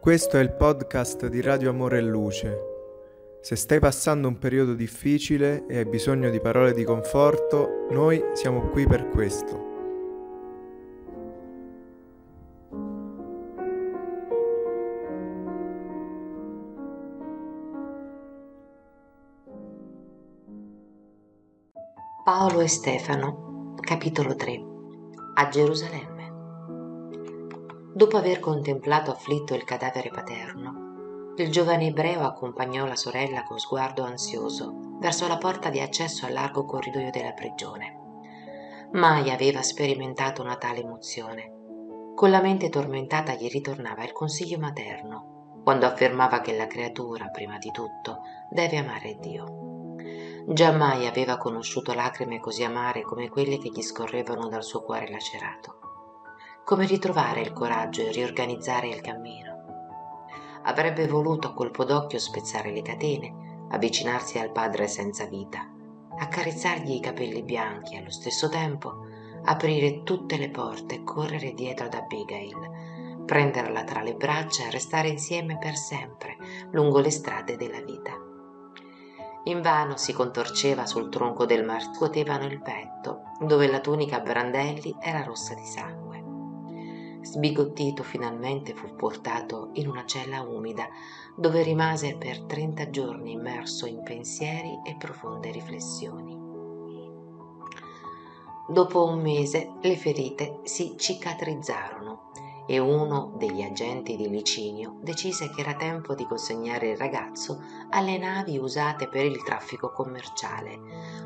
Questo è il podcast di Radio Amore e Luce. Se stai passando un periodo difficile e hai bisogno di parole di conforto, noi siamo qui per questo. Paolo e Stefano, capitolo 3 A Gerusalemme Dopo aver contemplato afflitto il cadavere paterno, il giovane ebreo accompagnò la sorella con sguardo ansioso verso la porta di accesso al largo corridoio della prigione. Mai aveva sperimentato una tale emozione. Con la mente tormentata gli ritornava il consiglio materno, quando affermava che la creatura, prima di tutto, deve amare Dio. Giammai aveva conosciuto lacrime così amare come quelle che gli scorrevano dal suo cuore lacerato come ritrovare il coraggio e riorganizzare il cammino. Avrebbe voluto a colpo d'occhio spezzare le catene, avvicinarsi al padre senza vita, accarezzargli i capelli bianchi e allo stesso tempo aprire tutte le porte e correre dietro ad Abigail, prenderla tra le braccia e restare insieme per sempre lungo le strade della vita. Invano si contorceva sul tronco del mar, scuotevano il petto, dove la tunica a brandelli era rossa di sangue. Sbigottito finalmente fu portato in una cella umida dove rimase per trenta giorni immerso in pensieri e profonde riflessioni. Dopo un mese le ferite si cicatrizzarono e uno degli agenti di Licinio decise che era tempo di consegnare il ragazzo alle navi usate per il traffico commerciale,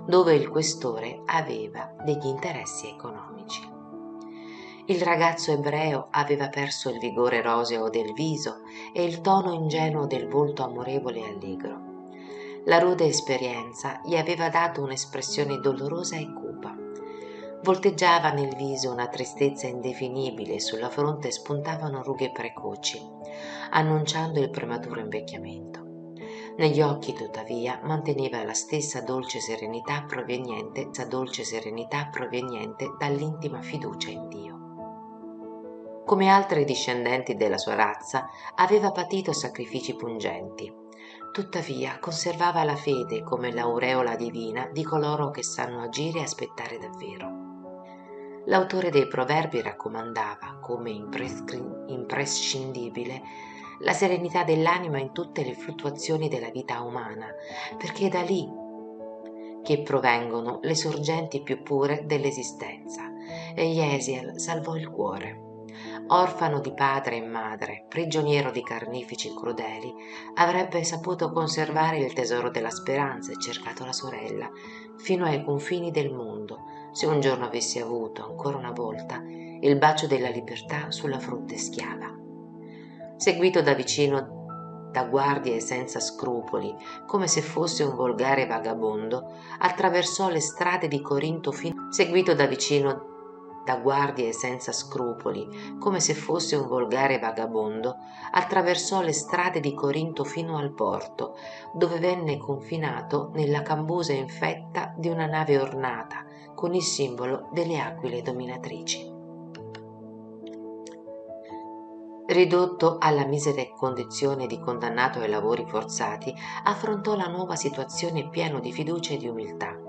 dove il questore aveva degli interessi economici. Il ragazzo ebreo aveva perso il vigore roseo del viso e il tono ingenuo del volto amorevole e allegro. La rude esperienza gli aveva dato un'espressione dolorosa e cupa. Volteggiava nel viso una tristezza indefinibile e sulla fronte spuntavano rughe precoci, annunciando il prematuro invecchiamento. Negli occhi, tuttavia, manteneva la stessa dolce serenità proveniente, dolce serenità proveniente dall'intima fiducia in Dio come altri discendenti della sua razza, aveva patito sacrifici pungenti. Tuttavia conservava la fede come l'aureola divina di coloro che sanno agire e aspettare davvero. L'autore dei proverbi raccomandava, come imprescindibile, la serenità dell'anima in tutte le fluttuazioni della vita umana, perché è da lì che provengono le sorgenti più pure dell'esistenza. E Jesiel salvò il cuore orfano di padre e madre, prigioniero di carnefici crudeli, avrebbe saputo conservare il tesoro della speranza e cercato la sorella fino ai confini del mondo, se un giorno avesse avuto, ancora una volta, il bacio della libertà sulla fronte schiava. Seguito da vicino da guardie senza scrupoli, come se fosse un volgare vagabondo, attraversò le strade di Corinto fino seguito da vicino da guardie senza scrupoli, come se fosse un volgare vagabondo, attraversò le strade di Corinto fino al porto, dove venne confinato nella cambusa infetta di una nave ornata con il simbolo delle aquile dominatrici. Ridotto alla misera condizione di condannato ai lavori forzati, affrontò la nuova situazione pieno di fiducia e di umiltà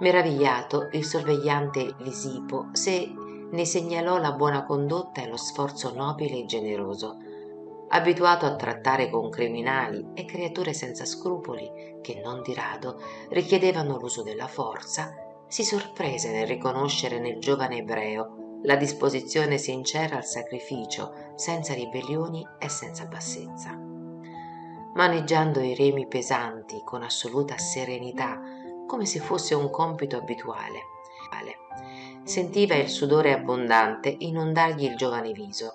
Meravigliato, il sorvegliante Lisipo se ne segnalò la buona condotta e lo sforzo nobile e generoso. Abituato a trattare con criminali e creature senza scrupoli, che non di rado richiedevano l'uso della forza, si sorprese nel riconoscere nel giovane ebreo la disposizione sincera al sacrificio, senza ribellioni e senza bassezza. Maneggiando i remi pesanti con assoluta serenità, come se fosse un compito abituale. Sentiva il sudore abbondante inondargli il giovane viso,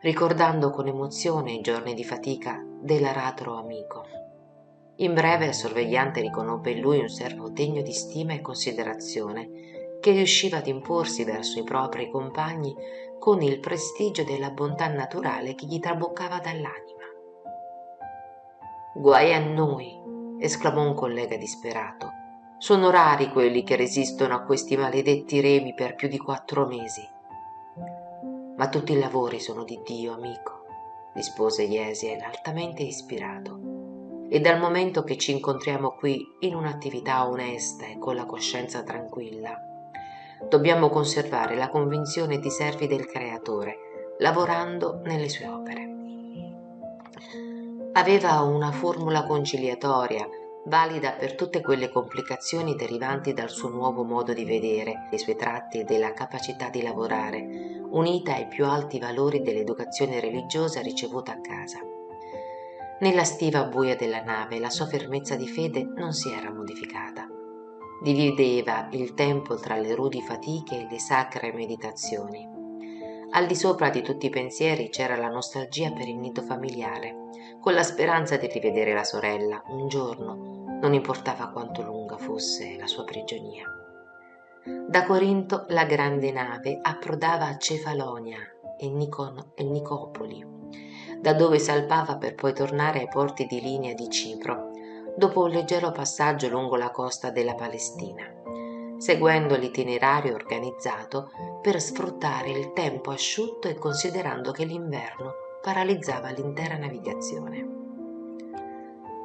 ricordando con emozione i giorni di fatica dell'aratro amico. In breve il sorvegliante riconobbe in lui un servo degno di stima e considerazione, che riusciva ad imporsi verso i propri compagni con il prestigio della bontà naturale che gli traboccava dall'anima. Guai a noi, esclamò un collega disperato, sono rari quelli che resistono a questi maledetti remi per più di quattro mesi. Ma tutti i lavori sono di Dio, amico. rispose Yesiel altamente ispirato. E dal momento che ci incontriamo qui in un'attività onesta e con la coscienza tranquilla, dobbiamo conservare la convinzione di servi del Creatore, lavorando nelle sue opere. Aveva una formula conciliatoria valida per tutte quelle complicazioni derivanti dal suo nuovo modo di vedere, dei suoi tratti e della capacità di lavorare, unita ai più alti valori dell'educazione religiosa ricevuta a casa. Nella stiva buia della nave la sua fermezza di fede non si era modificata. Divideva il tempo tra le rudi fatiche e le sacre meditazioni. Al di sopra di tutti i pensieri c'era la nostalgia per il nido familiare, con la speranza di rivedere la sorella un giorno, non importava quanto lunga fosse la sua prigionia. Da Corinto la grande nave approdava a Cefalonia e, Nicon, e Nicopoli, da dove salpava per poi tornare ai porti di linea di Cipro, dopo un leggero passaggio lungo la costa della Palestina, seguendo l'itinerario organizzato per sfruttare il tempo asciutto e considerando che l'inverno paralizzava l'intera navigazione.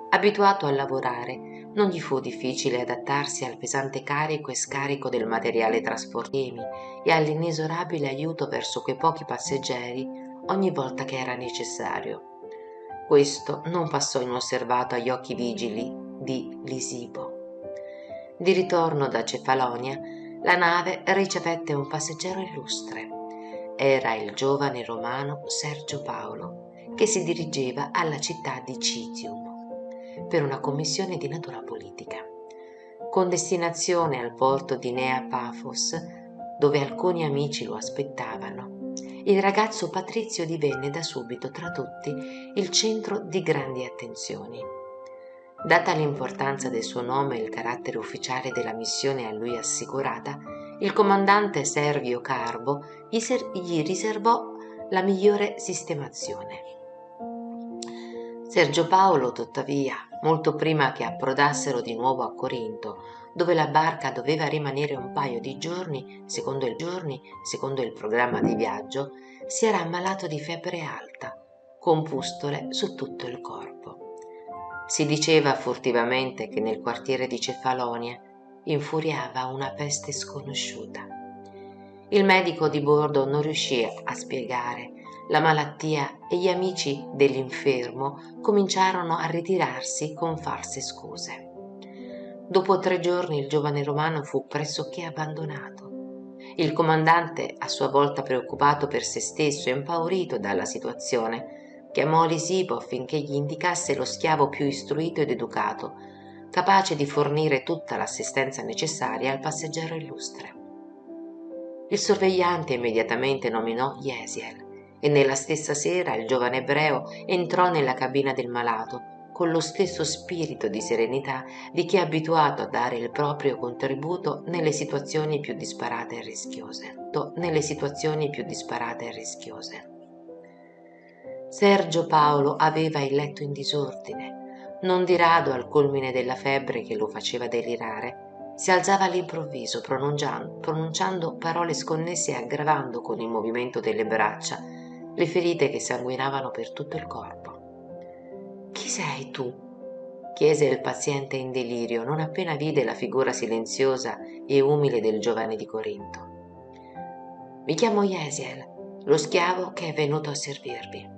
Abituato a lavorare, non gli fu difficile adattarsi al pesante carico e scarico del materiale trasportemi e all'inesorabile aiuto verso quei pochi passeggeri ogni volta che era necessario. Questo non passò inosservato agli occhi vigili di Lisipo. Di ritorno da Cefalonia, la nave ricevette un passeggero illustre, era il giovane romano Sergio Paolo, che si dirigeva alla città di Citium per una commissione di natura politica, con destinazione al porto di Nea Pafos, dove alcuni amici lo aspettavano. Il ragazzo Patrizio divenne da subito tra tutti il centro di grandi attenzioni. Data l'importanza del suo nome e il carattere ufficiale della missione a lui assicurata, il comandante Servio Carbo gli, ser- gli riservò la migliore sistemazione. Sergio Paolo, tuttavia, molto prima che approdassero di nuovo a Corinto, dove la barca doveva rimanere un paio di giorni, secondo il, giorni, secondo il programma di viaggio, si era ammalato di febbre alta, con pustole su tutto il corpo. Si diceva furtivamente che nel quartiere di Cefalonia infuriava una peste sconosciuta. Il medico di bordo non riuscì a spiegare la malattia e gli amici dell'infermo cominciarono a ritirarsi con false scuse. Dopo tre giorni il giovane romano fu pressoché abbandonato. Il comandante, a sua volta preoccupato per se stesso e impaurito dalla situazione, chiamò Lisipo affinché gli indicasse lo schiavo più istruito ed educato, capace di fornire tutta l'assistenza necessaria al passeggero illustre. Il sorvegliante immediatamente nominò Yesiel e nella stessa sera il giovane ebreo entrò nella cabina del malato con lo stesso spirito di serenità di chi è abituato a dare il proprio contributo nelle situazioni più disparate e rischiose. Nelle situazioni più disparate e rischiose. Sergio Paolo aveva il letto in disordine non di rado al culmine della febbre che lo faceva delirare, si alzava all'improvviso pronunciando, parole sconnesse e aggravando con il movimento delle braccia le ferite che sanguinavano per tutto il corpo. Chi sei tu? chiese il paziente in delirio non appena vide la figura silenziosa e umile del giovane di Corinto. Mi chiamo Yesiel, lo schiavo che è venuto a servirvi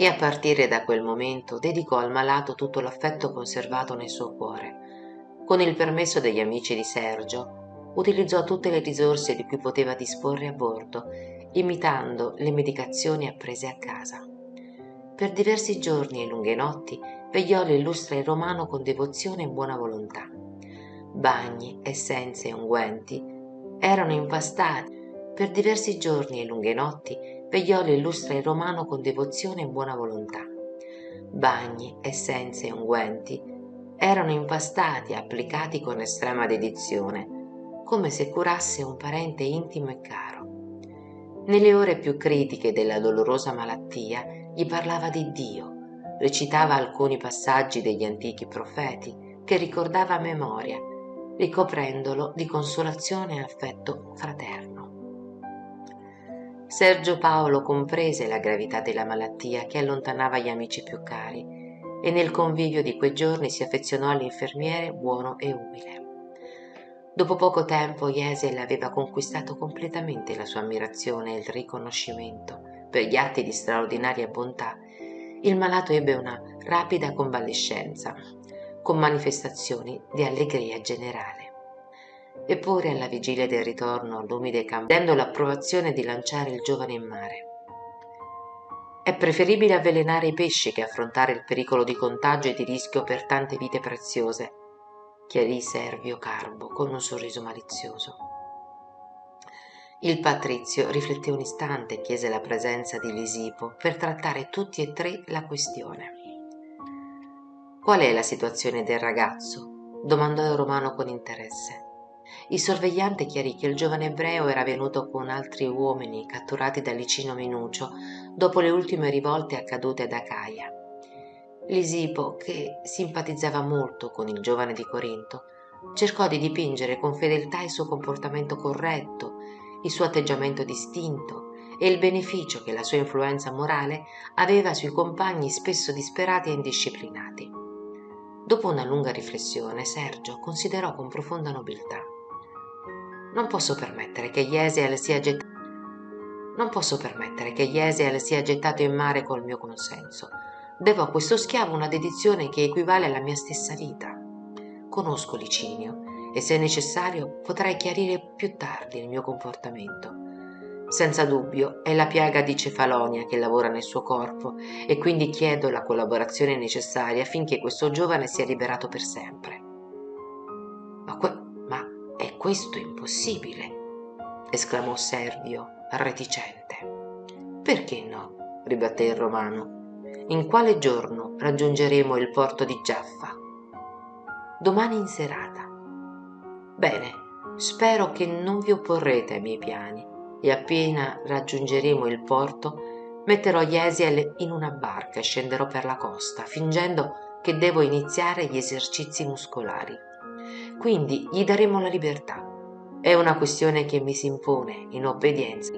e a partire da quel momento dedicò al malato tutto l'affetto conservato nel suo cuore. Con il permesso degli amici di Sergio, utilizzò tutte le risorse di cui poteva disporre a bordo, imitando le medicazioni apprese a casa. Per diversi giorni e lunghe notti vegliò l'illustre romano con devozione e buona volontà. Bagni, essenze e unguenti erano impastati. Per diversi giorni e lunghe notti vegliò l'illustre romano con devozione e buona volontà. Bagni, essenze e unguenti erano impastati e applicati con estrema dedizione, come se curasse un parente intimo e caro. Nelle ore più critiche della dolorosa malattia gli parlava di Dio, recitava alcuni passaggi degli antichi profeti che ricordava a memoria, ricoprendolo di consolazione e affetto fraterno. Sergio Paolo comprese la gravità della malattia che allontanava gli amici più cari e nel convivio di quei giorni si affezionò all'infermiere buono e umile. Dopo poco tempo Yesiel aveva conquistato completamente la sua ammirazione e il riconoscimento per gli atti di straordinaria bontà. Il malato ebbe una rapida convalescenza, con manifestazioni di allegria generale. Eppure alla vigilia del ritorno all'umide campo, dando l'approvazione di lanciare il giovane in mare. È preferibile avvelenare i pesci che affrontare il pericolo di contagio e di rischio per tante vite preziose, chiarì Servio Carbo con un sorriso malizioso. Il patrizio rifletté un istante e chiese la presenza di Lisipo per trattare tutti e tre la questione. Qual è la situazione del ragazzo? domandò il romano con interesse. Il sorvegliante chiarì che il giovane ebreo era venuto con altri uomini catturati da Licino Minucio dopo le ultime rivolte accadute ad Acaia Lisipo, che simpatizzava molto con il giovane di Corinto, cercò di dipingere con fedeltà il suo comportamento corretto, il suo atteggiamento distinto e il beneficio che la sua influenza morale aveva sui compagni spesso disperati e indisciplinati. Dopo una lunga riflessione, Sergio considerò con profonda nobiltà. Non posso permettere che Yesiel sia gettato non posso permettere che Yesiel sia gettato in mare col mio consenso. Devo a questo schiavo una dedizione che equivale alla mia stessa vita. Conosco Licinio e se necessario potrai chiarire più tardi il mio comportamento. Senza dubbio è la piaga di Cefalonia che lavora nel suo corpo e quindi chiedo la collaborazione necessaria affinché questo giovane sia liberato per sempre. Ma, que- questo impossibile? esclamò Servio, reticente. Perché no? ribatté il romano in quale giorno raggiungeremo il porto di Giaffa? Domani in serata. Bene, spero che non vi opporrete ai miei piani e appena raggiungeremo il porto metterò Yesiel in una barca e scenderò per la costa, fingendo che devo iniziare gli esercizi muscolari. Quindi gli daremo la libertà. È una questione che mi si impone in obbedienza.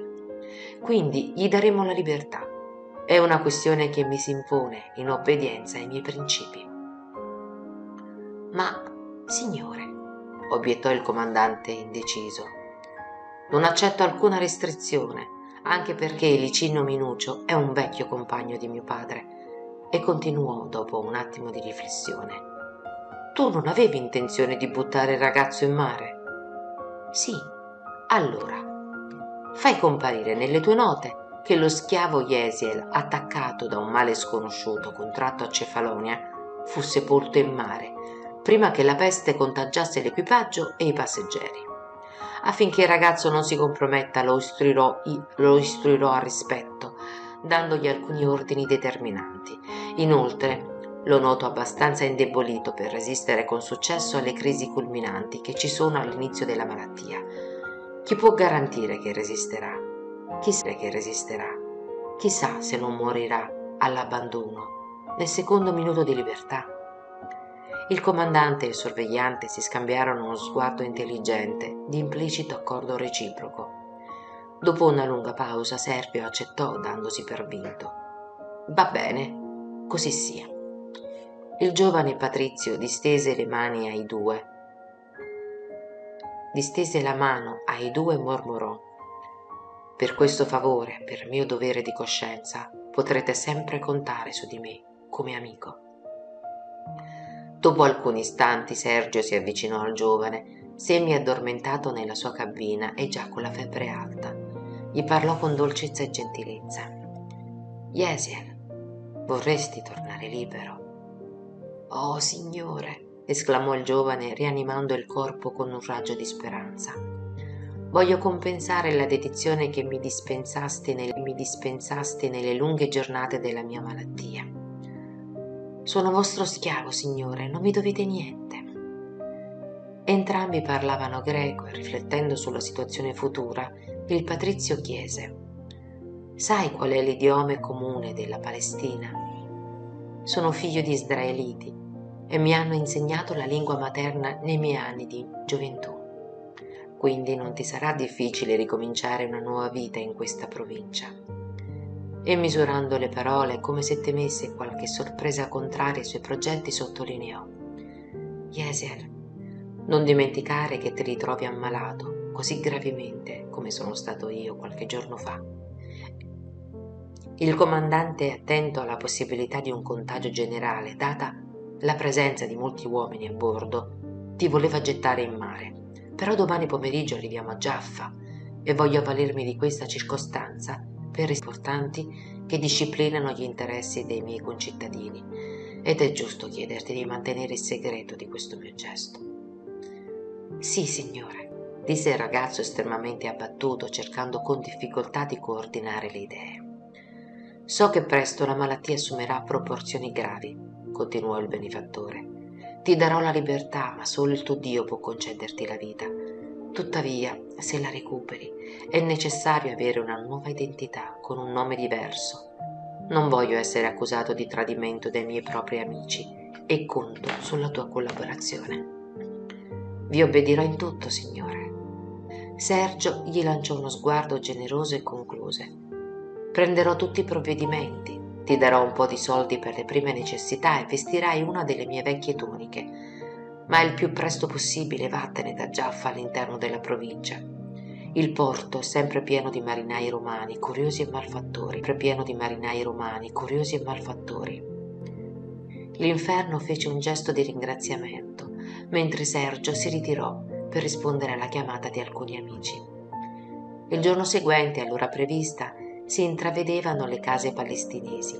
Quindi gli daremo la libertà. È una questione che mi si impone in obbedienza ai miei principi. Ma, signore, obiettò il comandante indeciso, non accetto alcuna restrizione, anche perché Licino Minucio è un vecchio compagno di mio padre. E continuò dopo un attimo di riflessione. Tu non avevi intenzione di buttare il ragazzo in mare? Sì. Allora, fai comparire nelle tue note che lo schiavo Jesiel, attaccato da un male sconosciuto contratto a Cefalonia, fu sepolto in mare, prima che la peste contagiasse l'equipaggio e i passeggeri. Affinché il ragazzo non si comprometta, lo istruirò, lo istruirò al rispetto, dandogli alcuni ordini determinanti. Inoltre, lo noto abbastanza indebolito per resistere con successo alle crisi culminanti che ci sono all'inizio della malattia. Chi può garantire che resisterà? Chissà che resisterà. Chissà se non morirà all'abbandono nel secondo minuto di libertà. Il comandante e il sorvegliante si scambiarono uno sguardo intelligente di implicito accordo reciproco. Dopo una lunga pausa Serpio accettò dandosi per vinto. Va bene, così sia. Il giovane Patrizio distese le mani ai due. Distese la mano ai due e mormorò per questo favore, per mio dovere di coscienza, potrete sempre contare su di me come amico. Dopo alcuni istanti Sergio si avvicinò al giovane, semi addormentato nella sua cabina e già con la febbre alta. Gli parlò con dolcezza e gentilezza. Yesiel, vorresti tornare libero? Oh, signore, esclamò il giovane rianimando il corpo con un raggio di speranza. Voglio compensare la dedizione che mi dispensaste, nel, mi dispensaste nelle lunghe giornate della mia malattia. Sono vostro schiavo, Signore, non mi dovete niente. Entrambi parlavano greco e riflettendo sulla situazione futura, il patrizio chiese, Sai qual è l'idioma comune della Palestina? Sono figlio di israeliti e mi hanno insegnato la lingua materna nei miei anni di gioventù. quindi non ti sarà difficile ricominciare una nuova vita in questa provincia. E misurando le parole come se temesse qualche sorpresa contraria ai suoi progetti, sottolineò. Yesiel, non dimenticare che ti ritrovi ammalato così gravemente come sono stato io qualche giorno fa. Il comandante, attento alla possibilità di un contagio generale, data la presenza di molti uomini a bordo, ti voleva gettare in mare però domani pomeriggio arriviamo a Giaffa e voglio avvalermi di questa circostanza per importanti che disciplinano gli interessi dei miei concittadini ed è giusto chiederti di mantenere il segreto di questo mio gesto. Sì, signore, disse il ragazzo estremamente abbattuto, cercando con difficoltà di coordinare le idee. So che presto la malattia assumerà proporzioni gravi, continuò il benefattore ti darò la libertà, ma solo il tuo Dio può concederti la vita. Tuttavia, se la recuperi, è necessario avere una nuova identità con un nome diverso. Non voglio essere accusato di tradimento dai miei propri amici e conto sulla tua collaborazione. Vi obbedirò in tutto, Signore. Sergio gli lanciò uno sguardo generoso e concluse. Prenderò tutti i provvedimenti, ti darò un po' di soldi per le prime necessità e vestirai una delle mie vecchie tuniche. Ma il più presto possibile vattene da Giaffa all'interno della provincia. Il porto è sempre pieno di marinai romani, curiosi e malfattori, sempre pieno di marinai romani, curiosi e malfattori. L'inferno fece un gesto di ringraziamento, mentre Sergio si ritirò per rispondere alla chiamata di alcuni amici. Il giorno seguente, all'ora prevista, si intravedevano le case palestinesi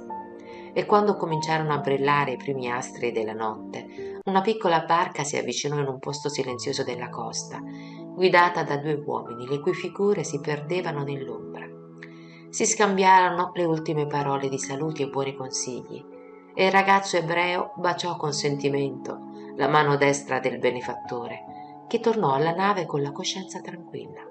e quando cominciarono a brillare i primi astri della notte, una piccola barca si avvicinò in un posto silenzioso della costa, guidata da due uomini le cui figure si perdevano nell'ombra. Si scambiarono le ultime parole di saluti e buoni consigli e il ragazzo ebreo baciò con sentimento la mano destra del benefattore, che tornò alla nave con la coscienza tranquilla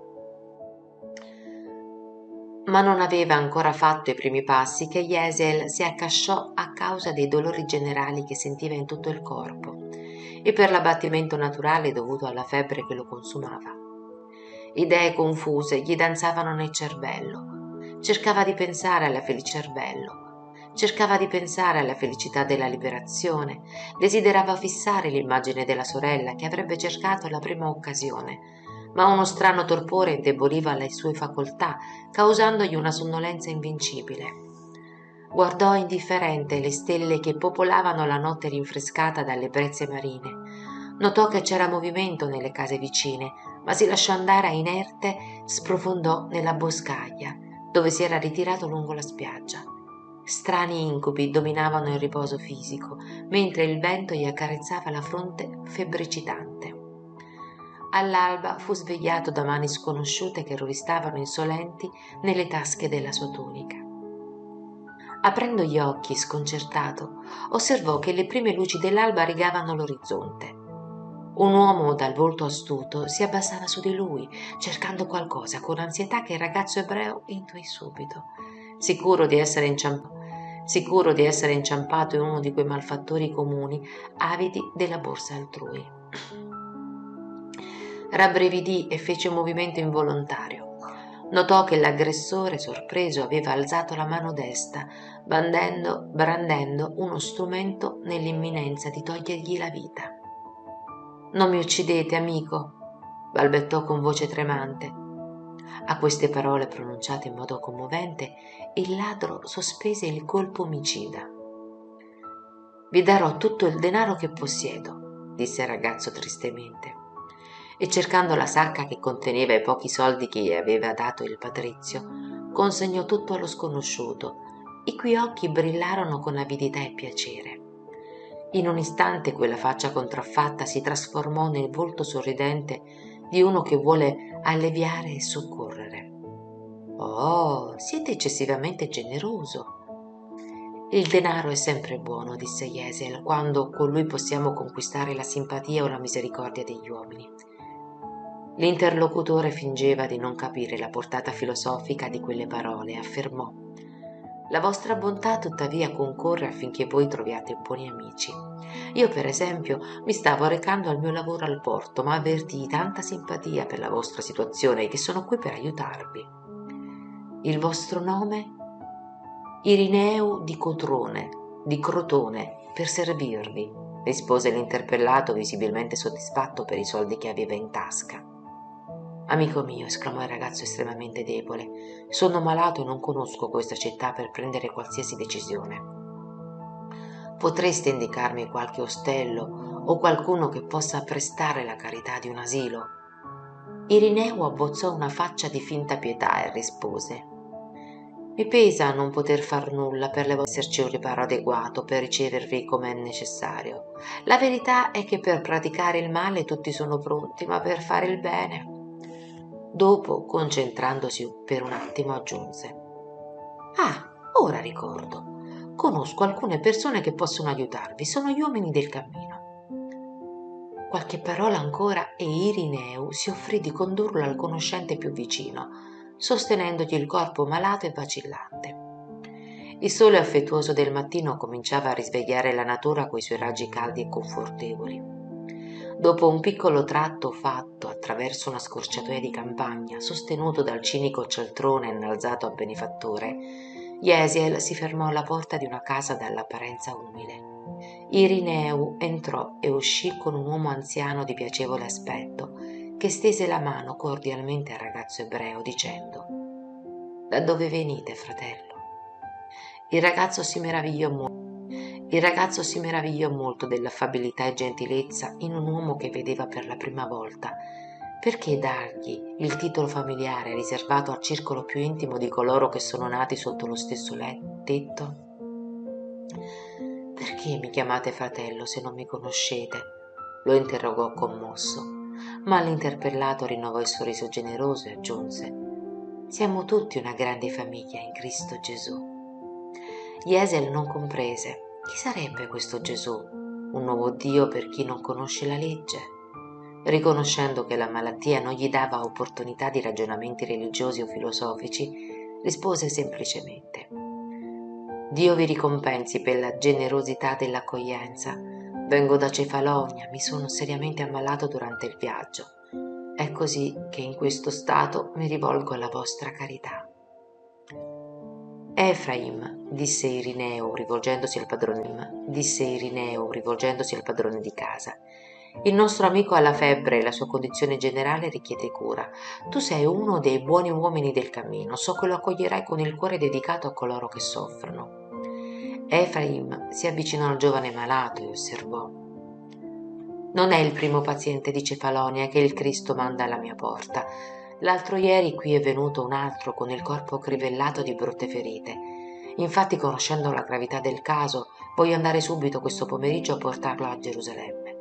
ma non aveva ancora fatto i primi passi che Yesel si accasciò a causa dei dolori generali che sentiva in tutto il corpo e per l'abbattimento naturale dovuto alla febbre che lo consumava. Idee confuse gli danzavano nel cervello. Cercava di pensare alla felice cervello. Cercava di pensare alla felicità della liberazione. Desiderava fissare l'immagine della sorella che avrebbe cercato la prima occasione ma uno strano torpore indeboliva le sue facoltà, causandogli una sonnolenza invincibile. Guardò indifferente le stelle che popolavano la notte rinfrescata dalle brezze marine. Notò che c'era movimento nelle case vicine, ma si lasciò andare a inerte, sprofondò nella boscaglia, dove si era ritirato lungo la spiaggia. Strani incubi dominavano il riposo fisico, mentre il vento gli accarezzava la fronte febbricitante. All'alba fu svegliato da mani sconosciute che ristavano insolenti nelle tasche della sua tunica. Aprendo gli occhi, sconcertato, osservò che le prime luci dell'alba rigavano l'orizzonte. Un uomo dal volto astuto si abbassava su di lui, cercando qualcosa con ansietà che il ragazzo ebreo intuì subito, sicuro di essere inciampato sicuro di essere inciampato in uno di quei malfattori comuni avidi della borsa altrui rabbrividì e fece un movimento involontario. Notò che l'aggressore, sorpreso, aveva alzato la mano destra, bandendo, brandendo uno strumento nell'imminenza di togliergli la vita. Non mi uccidete, amico, balbettò con voce tremante. A queste parole pronunciate in modo commovente, il ladro sospese il colpo omicida. Vi darò tutto il denaro che possiedo, disse il ragazzo tristemente e cercando la sacca che conteneva i pochi soldi che gli aveva dato il patrizio, consegnò tutto allo sconosciuto, i cui occhi brillarono con avidità e piacere. In un istante quella faccia contraffatta si trasformò nel volto sorridente di uno che vuole alleviare e soccorrere. Oh, siete eccessivamente generoso. Il denaro è sempre buono, disse Yesel, quando con lui possiamo conquistare la simpatia o la misericordia degli uomini. L'interlocutore fingeva di non capire la portata filosofica di quelle parole affermò La vostra bontà tuttavia concorre affinché voi troviate buoni amici. Io, per esempio, mi stavo recando al mio lavoro al porto, ma avvertii tanta simpatia per la vostra situazione che sono qui per aiutarvi. Il vostro nome? Irineu di Cotrone, di Crotone, per servirvi, rispose l'interpellato visibilmente soddisfatto per i soldi che aveva in tasca. Amico mio, esclamò il ragazzo estremamente debole, sono malato e non conosco questa città per prendere qualsiasi decisione. Potreste indicarmi qualche ostello o qualcuno che possa prestare la carità di un asilo? Irineo abbozzò una faccia di finta pietà e rispose mi pesa non poter far nulla per le esserci un riparo adeguato per ricevervi come è necessario. La verità è che per praticare il male tutti sono pronti, ma per fare il bene. Dopo, concentrandosi per un attimo, aggiunse. Ah, ora ricordo. Conosco alcune persone che possono aiutarvi, sono gli uomini del cammino. Qualche parola ancora e Irineu si offrì di condurlo al conoscente più vicino, sostenendogli il corpo malato e vacillante. Il sole affettuoso del mattino cominciava a risvegliare la natura coi suoi raggi caldi e confortevoli. Dopo un piccolo tratto fatto attraverso una scorciatoia di campagna, sostenuto dal cinico cialtrone innalzato a benefattore, Jesiel si fermò alla porta di una casa dall'apparenza umile. Irineu entrò e uscì con un uomo anziano di piacevole aspetto, che stese la mano cordialmente al ragazzo ebreo dicendo Da dove venite, fratello? Il ragazzo si meravigliò molto. Il ragazzo si meravigliò molto dell'affabilità e gentilezza in un uomo che vedeva per la prima volta. Perché dargli il titolo familiare riservato al circolo più intimo di coloro che sono nati sotto lo stesso tetto? Perché mi chiamate fratello se non mi conoscete? lo interrogò commosso ma l'interpellato rinnovò il sorriso generoso e aggiunse siamo tutti una grande famiglia in Cristo Gesù. Jesel non comprese chi sarebbe questo Gesù, un nuovo Dio per chi non conosce la legge. Riconoscendo che la malattia non gli dava opportunità di ragionamenti religiosi o filosofici, rispose semplicemente Dio vi ricompensi per la generosità dell'accoglienza Vengo da Cefalonia, mi sono seriamente ammalato durante il viaggio. È così che in questo stato mi rivolgo alla vostra carità. Efraim, disse Irineo rivolgendosi al padrone, disse Irineo rivolgendosi al padrone di casa. Il nostro amico ha la febbre e la sua condizione generale richiede cura. Tu sei uno dei buoni uomini del cammino, so che lo accoglierai con il cuore dedicato a coloro che soffrono. Efraim si avvicinò al giovane malato e osservò. Non è il primo paziente di Cefalonia che il Cristo manda alla mia porta. L'altro ieri qui è venuto un altro con il corpo crivellato di brutte ferite. Infatti, conoscendo la gravità del caso, voglio andare subito questo pomeriggio a portarlo a Gerusalemme.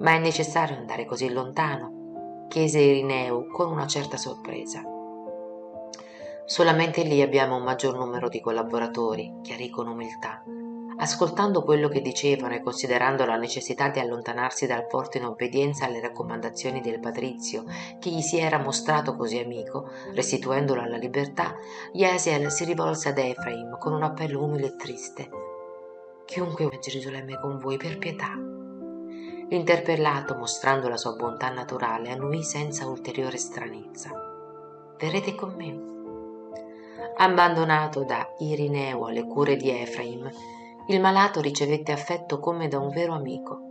Ma è necessario andare così lontano? chiese Irineu con una certa sorpresa. Solamente lì abbiamo un maggior numero di collaboratori, chiarì con umiltà. Ascoltando quello che dicevano e considerando la necessità di allontanarsi dal porto in obbedienza alle raccomandazioni del patrizio che gli si era mostrato così amico, restituendolo alla libertà, Yesiel si rivolse ad Efraim con un appello umile e triste. Chiunque a Gerusalemme con voi per pietà. L'interpellato, mostrando la sua bontà naturale, annuì senza ulteriore stranezza. Verrete con me. Abbandonato da Irineo alle cure di Efraim, il malato ricevette affetto come da un vero amico.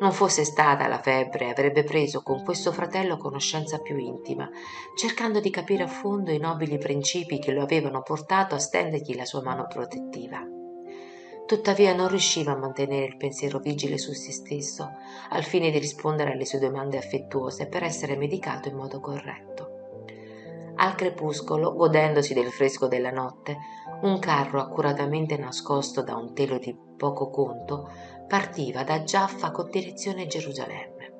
Non fosse stata la febbre, avrebbe preso con questo fratello conoscenza più intima, cercando di capire a fondo i nobili principi che lo avevano portato a stendergli la sua mano protettiva. Tuttavia non riusciva a mantenere il pensiero vigile su se stesso, al fine di rispondere alle sue domande affettuose per essere medicato in modo corretto. Al crepuscolo, godendosi del fresco della notte, un carro accuratamente nascosto da un telo di poco conto partiva da Giaffa con direzione Gerusalemme.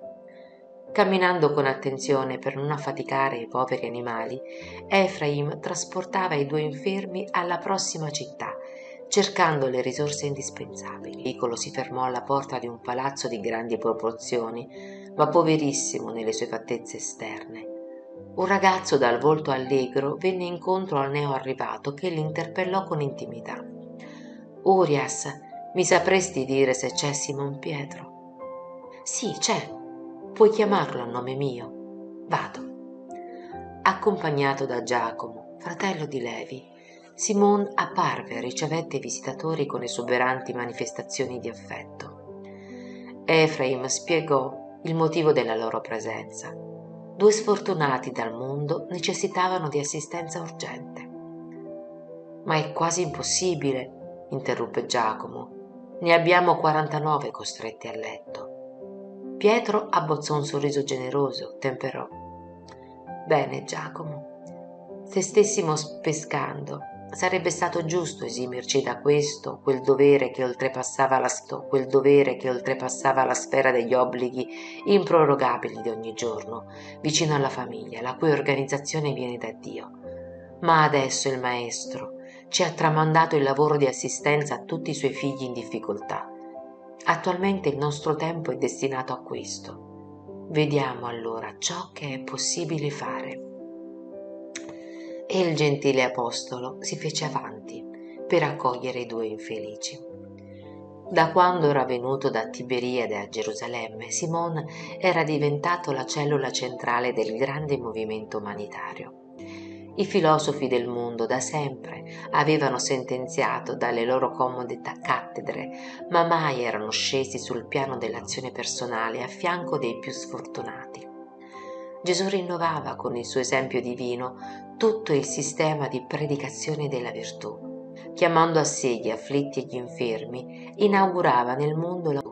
Camminando con attenzione per non affaticare i poveri animali, Efraim trasportava i due infermi alla prossima città, cercando le risorse indispensabili. Il veicolo si fermò alla porta di un palazzo di grandi proporzioni, ma poverissimo nelle sue fattezze esterne. Un ragazzo dal volto allegro venne incontro al neo arrivato che l'interpellò con intimità. Urias, mi sapresti dire se c'è Simon Pietro? Sì, c'è. Puoi chiamarlo a nome mio. Vado. Accompagnato da Giacomo, fratello di Levi, Simon apparve e ricevette i visitatori con esuberanti manifestazioni di affetto. Efraim spiegò il motivo della loro presenza. Due sfortunati dal mondo necessitavano di assistenza urgente. Ma è quasi impossibile, interruppe Giacomo. Ne abbiamo 49 costretti a letto. Pietro abbozzò un sorriso generoso, temperò. Bene, Giacomo, se stessimo pescando Sarebbe stato giusto esimerci da questo, quel dovere che oltrepassava la, quel dovere che oltrepassava la sfera degli obblighi improrogabili di ogni giorno, vicino alla famiglia, la cui organizzazione viene da Dio. Ma adesso il Maestro ci ha tramandato il lavoro di assistenza a tutti i suoi figli in difficoltà. Attualmente il nostro tempo è destinato a questo. Vediamo allora ciò che è possibile fare e il gentile apostolo si fece avanti per accogliere i due infelici. Da quando era venuto da Tiberiade a Gerusalemme, Simone era diventato la cellula centrale del grande movimento umanitario. I filosofi del mondo da sempre avevano sentenziato dalle loro comode cattedre, ma mai erano scesi sul piano dell'azione personale a fianco dei più sfortunati. Gesù rinnovava con il suo esempio divino tutto il sistema di predicazione della virtù. Chiamando a sé gli afflitti e gli infermi, inaugurava nel mondo la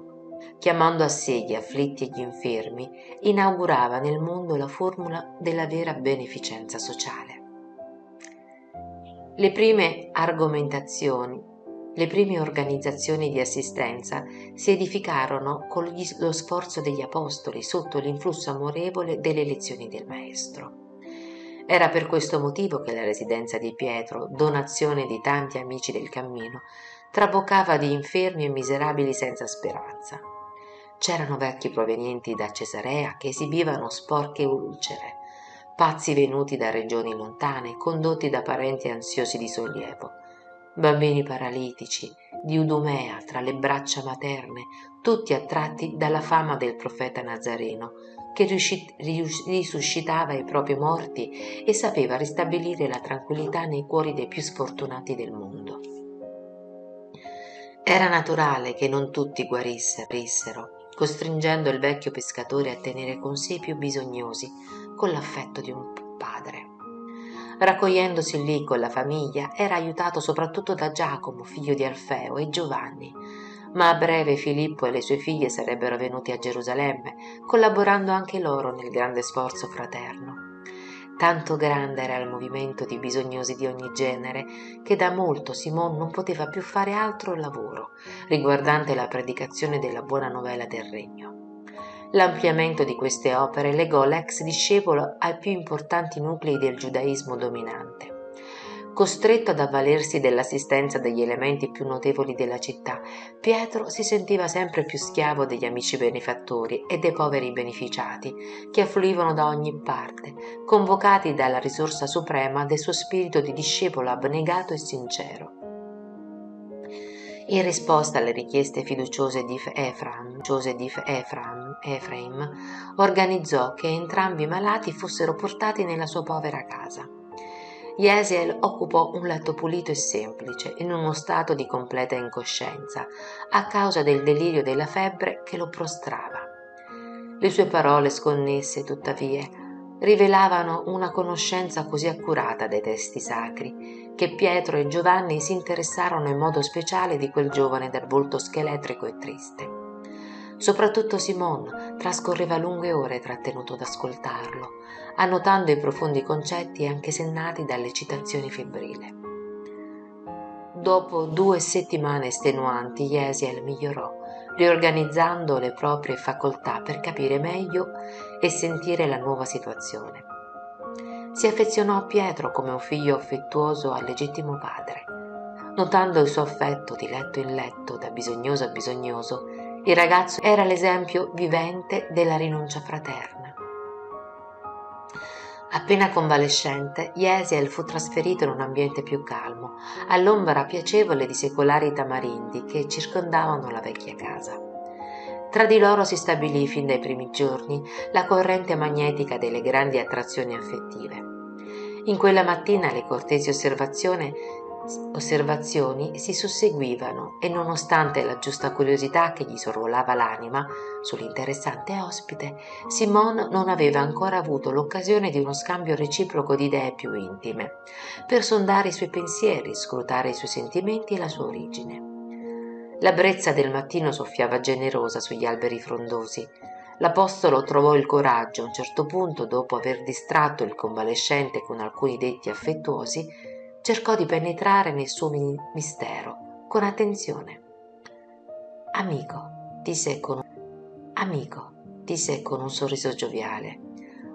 chiamando a sé gli afflitti e gli infermi, inaugurava nel mondo la formula della vera beneficenza sociale. Le prime argomentazioni le prime organizzazioni di assistenza si edificarono con lo sforzo degli apostoli sotto l'influsso amorevole delle lezioni del Maestro. Era per questo motivo che la residenza di Pietro, donazione di tanti amici del cammino, traboccava di infermi e miserabili senza speranza. C'erano vecchi provenienti da Cesarea che esibivano sporche ulcere, pazzi venuti da regioni lontane, condotti da parenti ansiosi di sollievo, bambini paralitici, di Udumea tra le braccia materne, tutti attratti dalla fama del profeta Nazareno, che risuscitava i propri morti e sapeva ristabilire la tranquillità nei cuori dei più sfortunati del mondo. Era naturale che non tutti guarissero, costringendo il vecchio pescatore a tenere con sé i più bisognosi, con l'affetto di un padre. Raccogliendosi lì con la famiglia, era aiutato soprattutto da Giacomo, figlio di Alfeo, e Giovanni. Ma a breve Filippo e le sue figlie sarebbero venuti a Gerusalemme, collaborando anche loro nel grande sforzo fraterno. Tanto grande era il movimento di bisognosi di ogni genere che da molto Simon non poteva più fare altro lavoro riguardante la predicazione della buona novella del regno. L'ampliamento di queste opere legò l'ex discepolo ai più importanti nuclei del giudaismo dominante. Costretto ad avvalersi dell'assistenza degli elementi più notevoli della città, Pietro si sentiva sempre più schiavo degli amici benefattori e dei poveri beneficiati che affluivano da ogni parte, convocati dalla risorsa suprema del suo spirito di discepolo abnegato e sincero. In risposta alle richieste fiduciose di Ephraim, di Ephraim, Ephraim organizzò che entrambi i malati fossero portati nella sua povera casa. Yesiel occupò un letto pulito e semplice, in uno stato di completa incoscienza, a causa del delirio della febbre che lo prostrava. Le sue parole sconnesse, tuttavia, rivelavano una conoscenza così accurata dei testi sacri che Pietro e Giovanni si interessarono in modo speciale di quel giovane dal volto scheletrico e triste. Soprattutto Simon trascorreva lunghe ore trattenuto ad ascoltarlo, annotando i profondi concetti anche sennati dalle citazioni febbrile. Dopo due settimane estenuanti, Yesiel migliorò, riorganizzando le proprie facoltà per capire meglio e sentire la nuova situazione si affezionò a Pietro come un figlio affettuoso al legittimo padre. Notando il suo affetto di letto in letto, da bisognoso a bisognoso, il ragazzo era l'esempio vivente della rinuncia fraterna. Appena convalescente, Yesiel fu trasferito in un ambiente più calmo, all'ombra piacevole di secolari tamarindi che circondavano la vecchia casa. Tra di loro si stabilì fin dai primi giorni la corrente magnetica delle grandi attrazioni affettive. In quella mattina le cortesi osservazioni osservazioni si susseguivano e nonostante la giusta curiosità che gli sorvolava l'anima sull'interessante ospite, Simone non aveva ancora avuto l'occasione di uno scambio reciproco di idee più intime, per sondare i suoi pensieri, scrutare i suoi sentimenti e la sua origine. La brezza del mattino soffiava generosa sugli alberi frondosi. L'apostolo trovò il coraggio, a un certo punto, dopo aver distratto il convalescente con alcuni detti affettuosi, cercò di penetrare nel suo mistero con attenzione. Amico, disse con, amico, disse con un sorriso gioviale,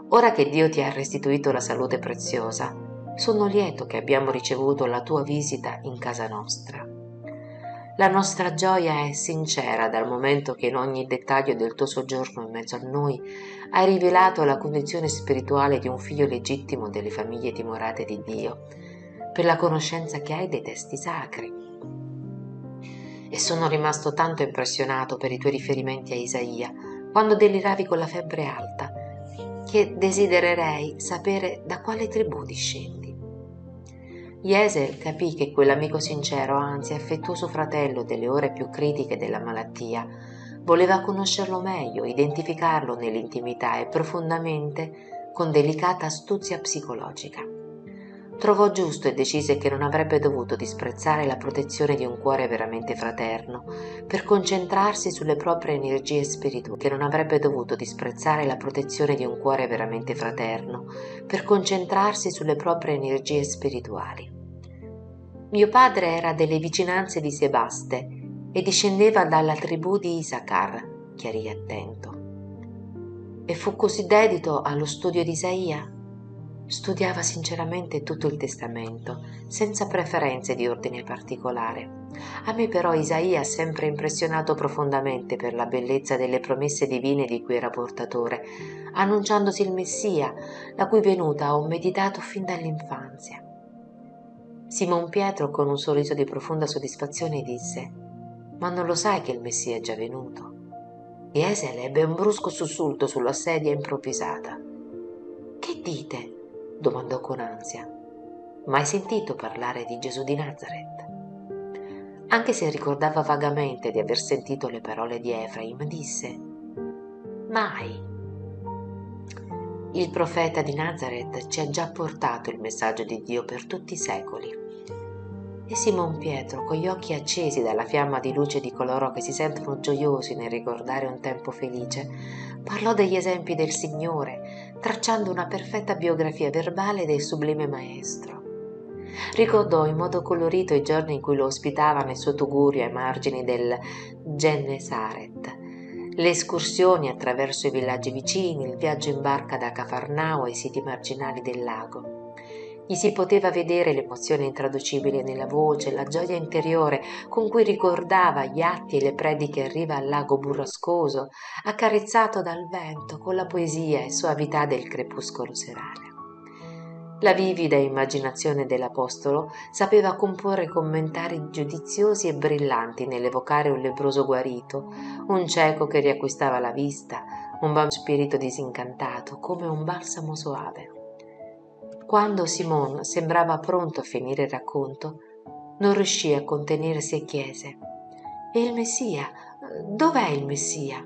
ora che Dio ti ha restituito la salute preziosa, sono lieto che abbiamo ricevuto la tua visita in casa nostra. La nostra gioia è sincera dal momento che in ogni dettaglio del tuo soggiorno in mezzo a noi hai rivelato la condizione spirituale di un figlio legittimo delle famiglie timorate di Dio per la conoscenza che hai dei testi sacri. E sono rimasto tanto impressionato per i tuoi riferimenti a Isaia, quando deliravi con la febbre alta, che desidererei sapere da quale tribù discendi. Jesel capì che quell'amico sincero, anzi affettuoso fratello delle ore più critiche della malattia, voleva conoscerlo meglio, identificarlo nell'intimità e profondamente con delicata astuzia psicologica trovò giusto e decise che non avrebbe dovuto disprezzare la protezione di un cuore veramente fraterno per concentrarsi sulle proprie energie spirituali, che non avrebbe dovuto disprezzare la protezione di un cuore veramente fraterno per concentrarsi sulle proprie energie spirituali. Mio padre era delle vicinanze di Sebaste e discendeva dalla tribù di Isachar, chiarì attento. E fu così dedito allo studio di Isaia Studiava sinceramente tutto il testamento, senza preferenze di ordine particolare. A me però Isaia ha sempre impressionato profondamente per la bellezza delle promesse divine di cui era portatore, annunciandosi il Messia, la cui venuta ho meditato fin dall'infanzia. Simon Pietro, con un sorriso di profonda soddisfazione, disse: Ma non lo sai che il Messia è già venuto? Esel ebbe un brusco sussulto sulla sedia improvvisata. Che dite? Domandò con ansia. Mai sentito parlare di Gesù di Nazareth? Anche se ricordava vagamente di aver sentito le parole di Efraim, disse: Mai. Il profeta di Nazareth ci ha già portato il messaggio di Dio per tutti i secoli. E Simon Pietro, con gli occhi accesi dalla fiamma di luce di coloro che si sentono gioiosi nel ricordare un tempo felice, parlò degli esempi del Signore, tracciando una perfetta biografia verbale del sublime maestro. Ricordò in modo colorito i giorni in cui lo ospitava nel suo tugurio ai margini del Gennesaret, le escursioni attraverso i villaggi vicini, il viaggio in barca da Cafarnao ai siti marginali del lago. Gli si poteva vedere l'emozione intraducibile nella voce, la gioia interiore con cui ricordava gli atti e le prediche in riva al lago burrascoso, accarezzato dal vento con la poesia e soavità del crepuscolo serale. La vivida immaginazione dell'Apostolo sapeva comporre commentari giudiziosi e brillanti nell'evocare un lebroso guarito, un cieco che riacquistava la vista, un bambino spirito disincantato, come un balsamo soave. Quando Simone sembrava pronto a finire il racconto, non riuscì a contenersi e chiese: E il Messia? Dov'è il Messia?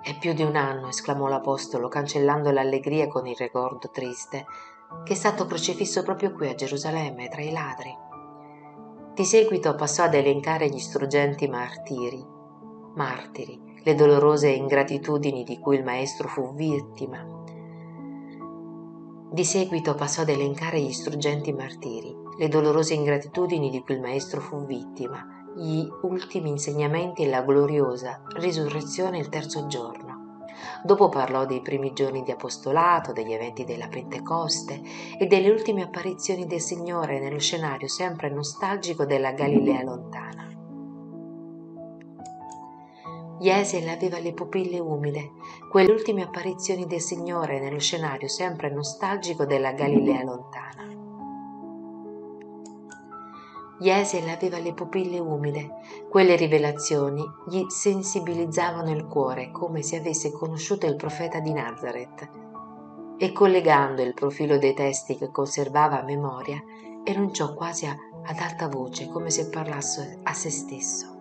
È più di un anno, esclamò l'Apostolo, cancellando l'allegria con il ricordo triste, che è stato crocifisso proprio qui a Gerusalemme, tra i ladri. Di seguito passò ad elencare gli struggenti martiri, martiri, le dolorose ingratitudini di cui il Maestro fu vittima di seguito passò ad elencare gli struggenti martiri, le dolorose ingratitudini di cui il maestro fu vittima, gli ultimi insegnamenti e la gloriosa risurrezione il terzo giorno. Dopo parlò dei primi giorni di apostolato, degli eventi della Pentecoste e delle ultime apparizioni del Signore nello scenario sempre nostalgico della Galilea lontana. Yesiel aveva le pupille umide, quelle ultime apparizioni del Signore nello scenario sempre nostalgico della Galilea lontana. Yesiel aveva le pupille umide, quelle rivelazioni gli sensibilizzavano il cuore come se avesse conosciuto il profeta di Nazareth e collegando il profilo dei testi che conservava a memoria, enunciò quasi ad alta voce come se parlasse a se stesso.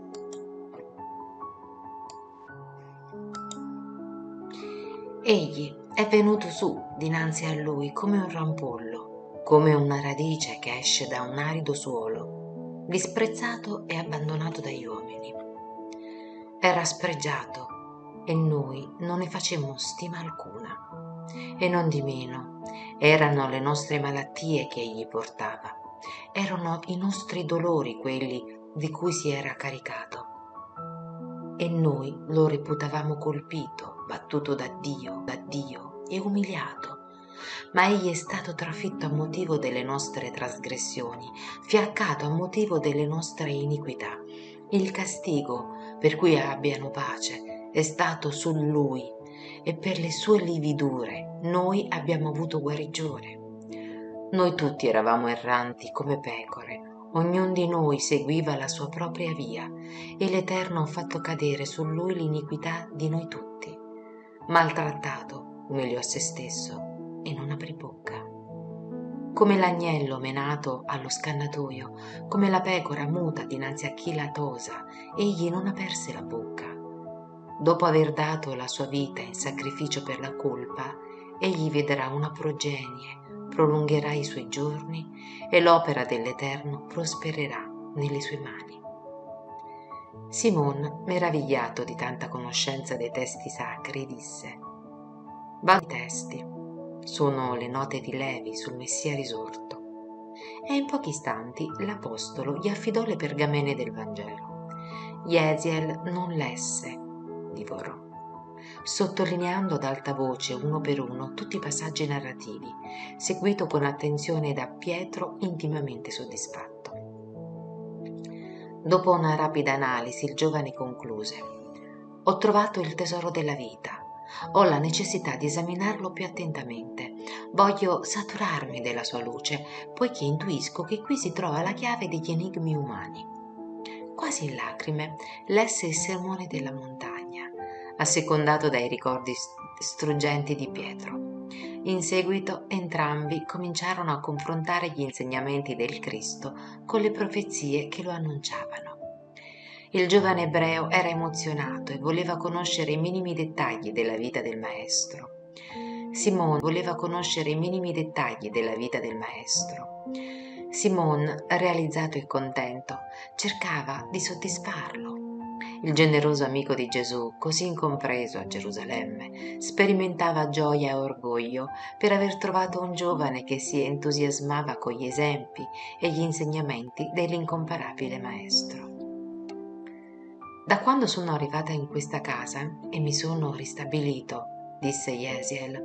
Egli è venuto su dinanzi a lui come un rampollo, come una radice che esce da un arido suolo, disprezzato e abbandonato dagli uomini. Era spregiato e noi non ne facemmo stima alcuna. E non di meno, erano le nostre malattie che egli portava, erano i nostri dolori quelli di cui si era caricato e noi lo reputavamo colpito, battuto da Dio, da Dio e umiliato. Ma egli è stato trafitto a motivo delle nostre trasgressioni, fiaccato a motivo delle nostre iniquità. Il castigo per cui abbiano pace è stato su lui e per le sue lividure noi abbiamo avuto guarigione. Noi tutti eravamo erranti come pecore, Ognuno di noi seguiva la sua propria via e l'Eterno ha fatto cadere su lui l'iniquità di noi tutti. Maltrattato, umiliò se stesso e non aprì bocca. Come l'agnello menato allo scannatoio, come la pecora muta dinanzi a chi la tosa, egli non aperse la bocca. Dopo aver dato la sua vita in sacrificio per la colpa, egli vedrà una progenie prolungherà i suoi giorni e l'opera dell'Eterno prospererà nelle sue mani. Simon, meravigliato di tanta conoscenza dei testi sacri, disse Va i testi, sono le note di Levi sul Messia risorto. E in pochi istanti l'Apostolo gli affidò le pergamene del Vangelo. Jesiel non lesse, divorò sottolineando ad alta voce uno per uno tutti i passaggi narrativi, seguito con attenzione da Pietro intimamente soddisfatto. Dopo una rapida analisi il giovane concluse Ho trovato il tesoro della vita. Ho la necessità di esaminarlo più attentamente. Voglio saturarmi della sua luce, poiché intuisco che qui si trova la chiave degli enigmi umani. Quasi in lacrime lesse il sermone della montagna assecondato dai ricordi struggenti di Pietro. In seguito entrambi cominciarono a confrontare gli insegnamenti del Cristo con le profezie che lo annunciavano. Il giovane ebreo era emozionato e voleva conoscere i minimi dettagli della vita del Maestro. Simone voleva conoscere i minimi dettagli della vita del Maestro. Simone, realizzato e contento, cercava di soddisfarlo il generoso amico di Gesù, così incompreso a Gerusalemme, sperimentava gioia e orgoglio per aver trovato un giovane che si entusiasmava con gli esempi e gli insegnamenti dell'incomparabile maestro. Da quando sono arrivata in questa casa e mi sono ristabilito, disse Yesiel,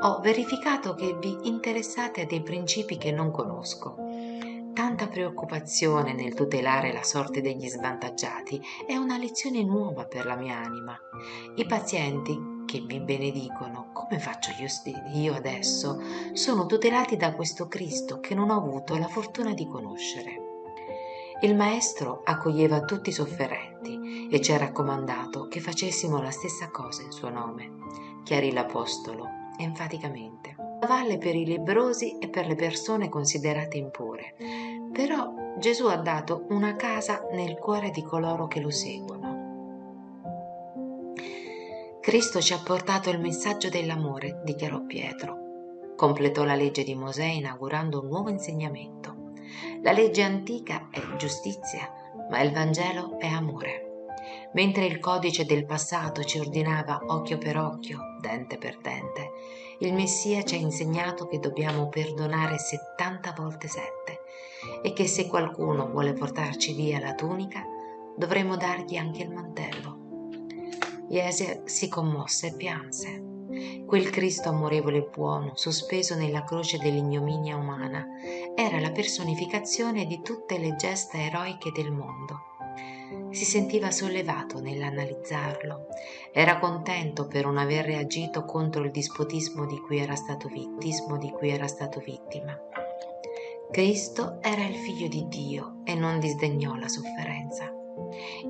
ho verificato che vi interessate a dei principi che non conosco Tanta preoccupazione nel tutelare la sorte degli svantaggiati è una lezione nuova per la mia anima. I pazienti che vi benedicono, come faccio io adesso, sono tutelati da questo Cristo che non ho avuto la fortuna di conoscere. Il Maestro accoglieva tutti i sofferenti e ci ha raccomandato che facessimo la stessa cosa in suo nome, chiarì l'Apostolo enfaticamente valle per i lebrosi e per le persone considerate impure. Però Gesù ha dato una casa nel cuore di coloro che lo seguono. Cristo ci ha portato il messaggio dell'amore, dichiarò Pietro. Completò la legge di Mosè inaugurando un nuovo insegnamento. La legge antica è giustizia, ma il Vangelo è amore. Mentre il codice del passato ci ordinava occhio per occhio, dente per dente, il Messia ci ha insegnato che dobbiamo perdonare 70 volte 7 e che se qualcuno vuole portarci via la tunica, dovremo dargli anche il mantello. Jeser si commosse e pianse. Quel Cristo amorevole e buono, sospeso nella croce dell'ignominia umana, era la personificazione di tutte le gesta eroiche del mondo. Si sentiva sollevato nell'analizzarlo. Era contento per non aver reagito contro il dispotismo di cui era stato, cui era stato vittima. Cristo era il figlio di Dio e non disdegnò la sofferenza.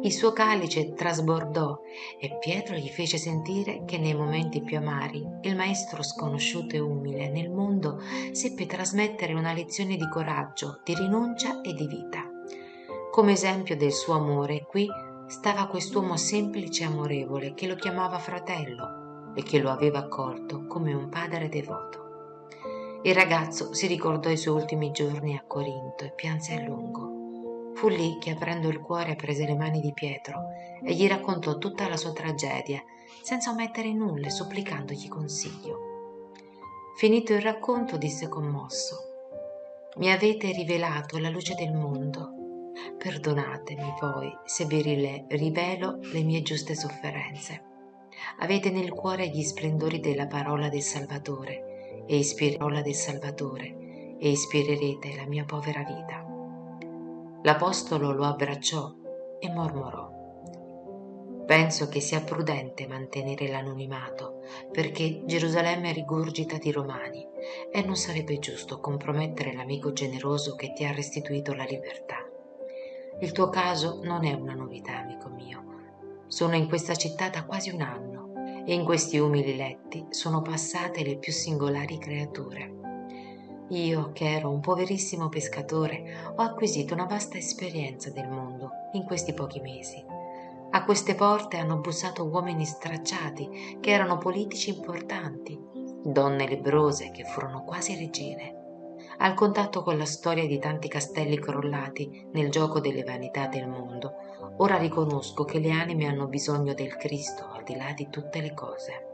Il suo calice trasbordò e Pietro gli fece sentire che nei momenti più amari il maestro sconosciuto e umile nel mondo seppe trasmettere una lezione di coraggio, di rinuncia e di vita. Come esempio del suo amore qui stava quest'uomo semplice e amorevole che lo chiamava fratello e che lo aveva accolto come un padre devoto. Il ragazzo si ricordò i suoi ultimi giorni a Corinto e pianse a lungo. Fu lì che aprendo il cuore prese le mani di Pietro e gli raccontò tutta la sua tragedia, senza omettere nulla e supplicandogli consiglio. Finito il racconto disse commosso Mi avete rivelato la luce del mondo Perdonatemi poi se vi rivelo le mie giuste sofferenze. Avete nel cuore gli splendori della parola del Salvatore e ispirola del Salvatore e ispirerete la mia povera vita. L'Apostolo lo abbracciò e mormorò. Penso che sia prudente mantenere l'anonimato perché Gerusalemme rigurgita di romani e non sarebbe giusto compromettere l'amico generoso che ti ha restituito la libertà. Il tuo caso non è una novità, amico mio. Sono in questa città da quasi un anno e in questi umili letti sono passate le più singolari creature. Io, che ero un poverissimo pescatore, ho acquisito una vasta esperienza del mondo in questi pochi mesi. A queste porte hanno bussato uomini stracciati che erano politici importanti, donne lebrose che furono quasi regine al contatto con la storia di tanti castelli crollati nel gioco delle vanità del mondo, ora riconosco che le anime hanno bisogno del Cristo al di là di tutte le cose.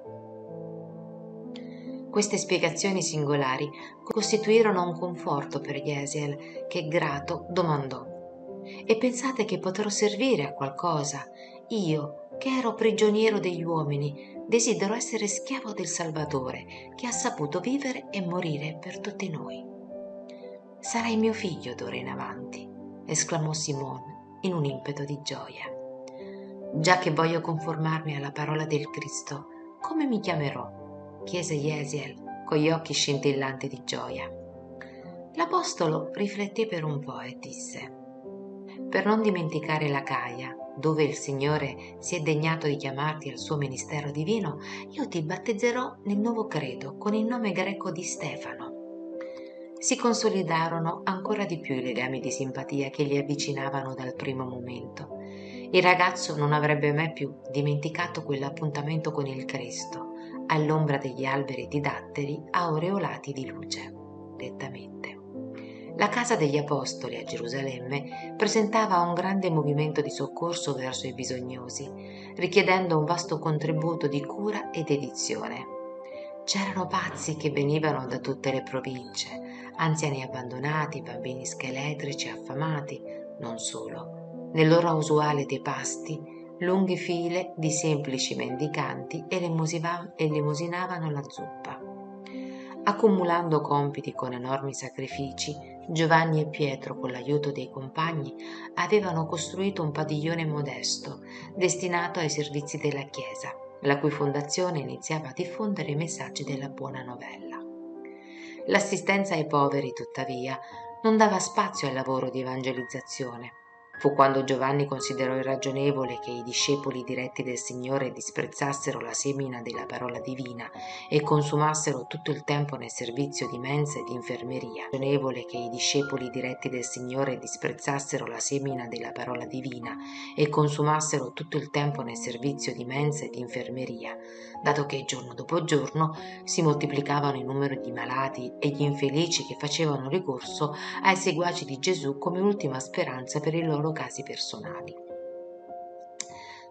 Queste spiegazioni singolari costituirono un conforto per Jesiel che grato domandò E pensate che potrò servire a qualcosa? Io, che ero prigioniero degli uomini, desidero essere schiavo del Salvatore, che ha saputo vivere e morire per tutti noi. Sarai mio figlio d'ora in avanti, esclamò Simone in un impeto di gioia. Già che voglio conformarmi alla parola del Cristo, come mi chiamerò? chiese Jesiel con gli occhi scintillanti di gioia. L'Apostolo rifletté per un po' e disse Per non dimenticare la Caia, dove il Signore si è degnato di chiamarti al suo ministero divino, io ti battezzerò nel nuovo credo con il nome greco di Stefano si consolidarono ancora di più i legami di simpatia che li avvicinavano dal primo momento. Il ragazzo non avrebbe mai più dimenticato quell'appuntamento con il Cristo, all'ombra degli alberi di datteri aureolati di luce, lettamente. La casa degli Apostoli a Gerusalemme presentava un grande movimento di soccorso verso i bisognosi, richiedendo un vasto contributo di cura ed edizione. C'erano pazzi che venivano da tutte le province, anziani abbandonati, bambini scheletrici, affamati, non solo. Nel loro usuale dei pasti, lunghe file di semplici mendicanti elemosinavano la zuppa. Accumulando compiti con enormi sacrifici, Giovanni e Pietro, con l'aiuto dei compagni, avevano costruito un padiglione modesto, destinato ai servizi della Chiesa, la cui fondazione iniziava a diffondere i messaggi della buona novella. L'assistenza ai poveri, tuttavia, non dava spazio al lavoro di evangelizzazione. Fu quando Giovanni considerò irragionevole che i discepoli diretti del Signore disprezzassero la semina della parola divina e consumassero tutto il tempo nel servizio di mensa e di infermeria. Irragionevole che i discepoli diretti del Signore disprezzassero la semina della parola divina e consumassero tutto il tempo nel servizio di mensa e di infermeria, dato che giorno dopo giorno si moltiplicavano il numero di malati e gli infelici che facevano ricorso ai seguaci di Gesù come ultima speranza per i loro casi personali.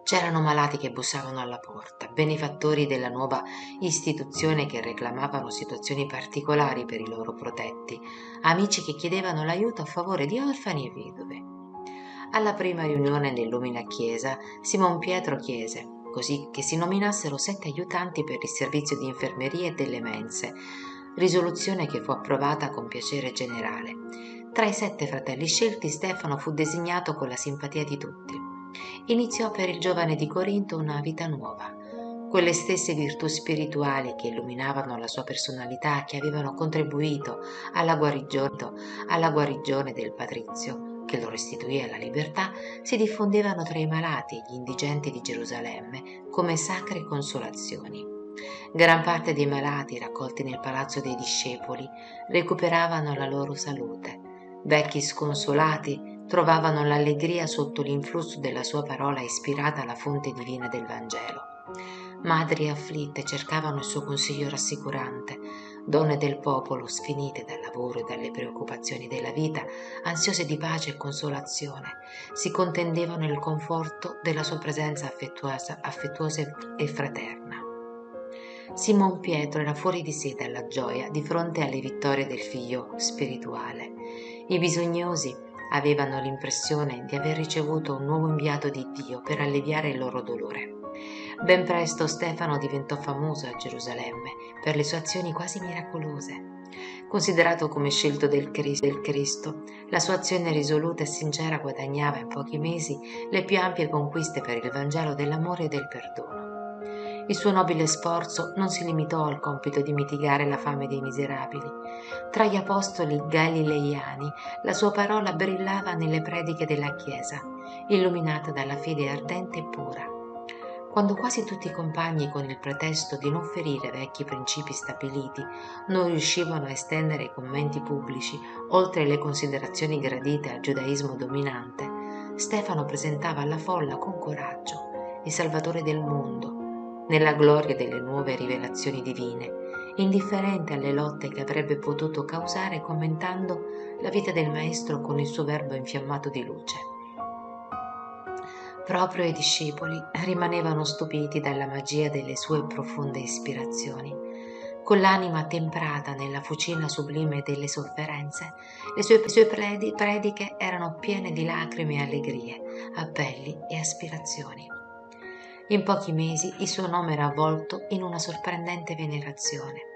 C'erano malati che bussavano alla porta, benefattori della nuova istituzione che reclamavano situazioni particolari per i loro protetti, amici che chiedevano l'aiuto a favore di orfani e vedove. Alla prima riunione nell'umile chiesa, Simon Pietro chiese così che si nominassero sette aiutanti per il servizio di infermeria e delle mense, risoluzione che fu approvata con piacere generale. Tra i sette fratelli scelti Stefano fu designato con la simpatia di tutti. iniziò per il giovane di Corinto una vita nuova. Quelle stesse virtù spirituali che illuminavano la sua personalità, che avevano contribuito alla guarigione, alla guarigione del patrizio, che lo restituì alla libertà, si diffondevano tra i malati e gli indigenti di Gerusalemme come sacre consolazioni. Gran parte dei malati raccolti nel palazzo dei discepoli recuperavano la loro salute. Vecchi sconsolati trovavano l'allegria sotto l'influsso della sua parola ispirata alla fonte divina del Vangelo. Madri afflitte cercavano il suo consiglio rassicurante, donne del popolo sfinite dal lavoro e dalle preoccupazioni della vita, ansiose di pace e consolazione, si contendevano il conforto della sua presenza affettuosa, affettuosa e fraterna. Simon Pietro era fuori di sé dalla gioia di fronte alle vittorie del figlio spirituale. I bisognosi avevano l'impressione di aver ricevuto un nuovo inviato di Dio per alleviare il loro dolore. Ben presto Stefano diventò famoso a Gerusalemme per le sue azioni quasi miracolose. Considerato come scelto del Cristo, la sua azione risoluta e sincera guadagnava in pochi mesi le più ampie conquiste per il Vangelo dell'amore e del perdono. Il suo nobile sforzo non si limitò al compito di mitigare la fame dei miserabili. Tra gli apostoli galileiani la sua parola brillava nelle prediche della Chiesa, illuminata dalla fede ardente e pura. Quando quasi tutti i compagni, con il pretesto di non ferire vecchi principi stabiliti, non riuscivano a estendere i commenti pubblici oltre le considerazioni gradite al giudaismo dominante, Stefano presentava alla folla con coraggio il Salvatore del mondo, nella gloria delle nuove rivelazioni divine, indifferente alle lotte che avrebbe potuto causare commentando la vita del Maestro con il suo verbo infiammato di luce. Proprio i discepoli rimanevano stupiti dalla magia delle sue profonde ispirazioni. Con l'anima temprata nella fucina sublime delle sofferenze, le sue, sue prediche erano piene di lacrime e allegrie, appelli e aspirazioni. In pochi mesi il suo nome era avvolto in una sorprendente venerazione.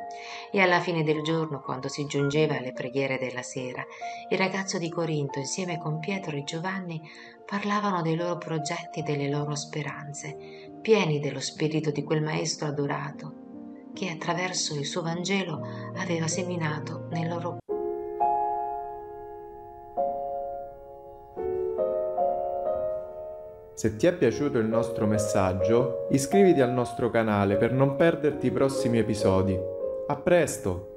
E alla fine del giorno, quando si giungeva alle preghiere della sera, il ragazzo di Corinto, insieme con Pietro e Giovanni, parlavano dei loro progetti e delle loro speranze, pieni dello spirito di quel maestro adorato, che attraverso il suo Vangelo aveva seminato nel loro Se ti è piaciuto il nostro messaggio, iscriviti al nostro canale per non perderti i prossimi episodi. A presto!